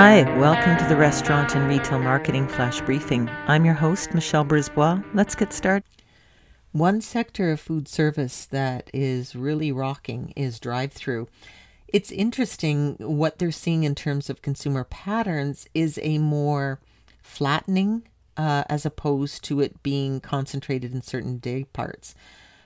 Hi, welcome to the Restaurant and Retail Marketing Flash Briefing. I'm your host, Michelle Brisbois. Let's get started. One sector of food service that is really rocking is drive through. It's interesting what they're seeing in terms of consumer patterns is a more flattening uh, as opposed to it being concentrated in certain day parts.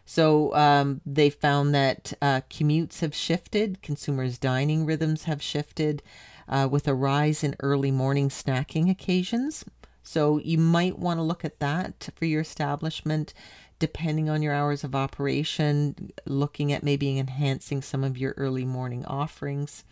So um, they found that uh, commutes have shifted, consumers' dining rhythms have shifted uh, with a rise in early morning snacking occasions. So you might want to look at that for your establishment, depending on your hours of operation, looking at maybe enhancing some of your early morning offerings.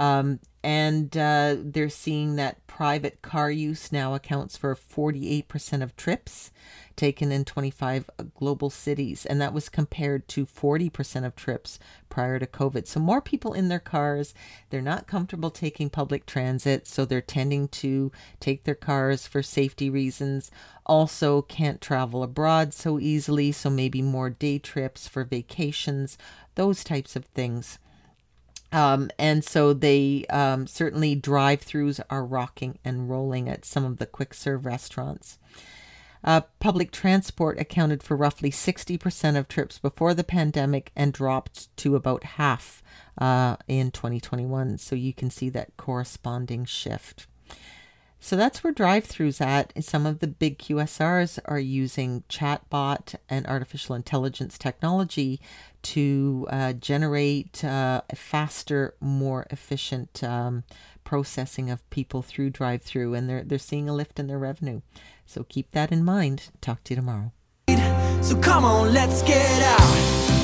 Um, and uh, they're seeing that private car use now accounts for 48% of trips taken in 25 global cities, and that was compared to 40% of trips prior to COVID. So, more people in their cars, they're not comfortable taking public transit, so they're tending to take their cars for safety reasons. Also, can't travel abroad so easily, so maybe more day trips for vacations, those types of things. Um, and so they um, certainly drive throughs are rocking and rolling at some of the quick serve restaurants. Uh, public transport accounted for roughly 60% of trips before the pandemic and dropped to about half uh, in 2021. So you can see that corresponding shift. So that's where drive throughs at. Some of the big QSRs are using chatbot and artificial intelligence technology to uh, generate uh, a faster, more efficient um, processing of people through drive through, and they're, they're seeing a lift in their revenue. So keep that in mind. Talk to you tomorrow. So come on, let's get out.